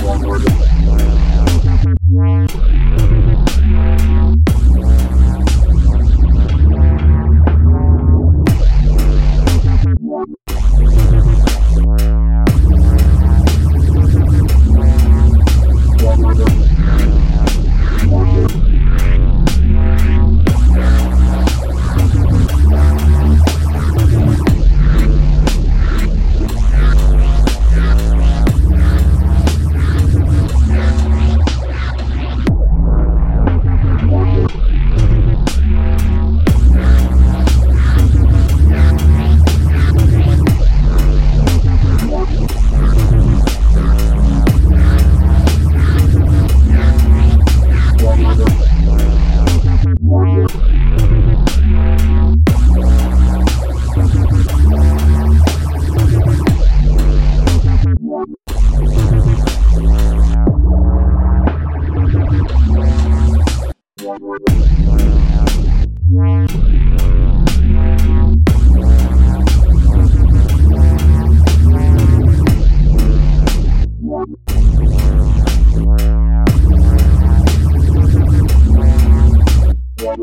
One word.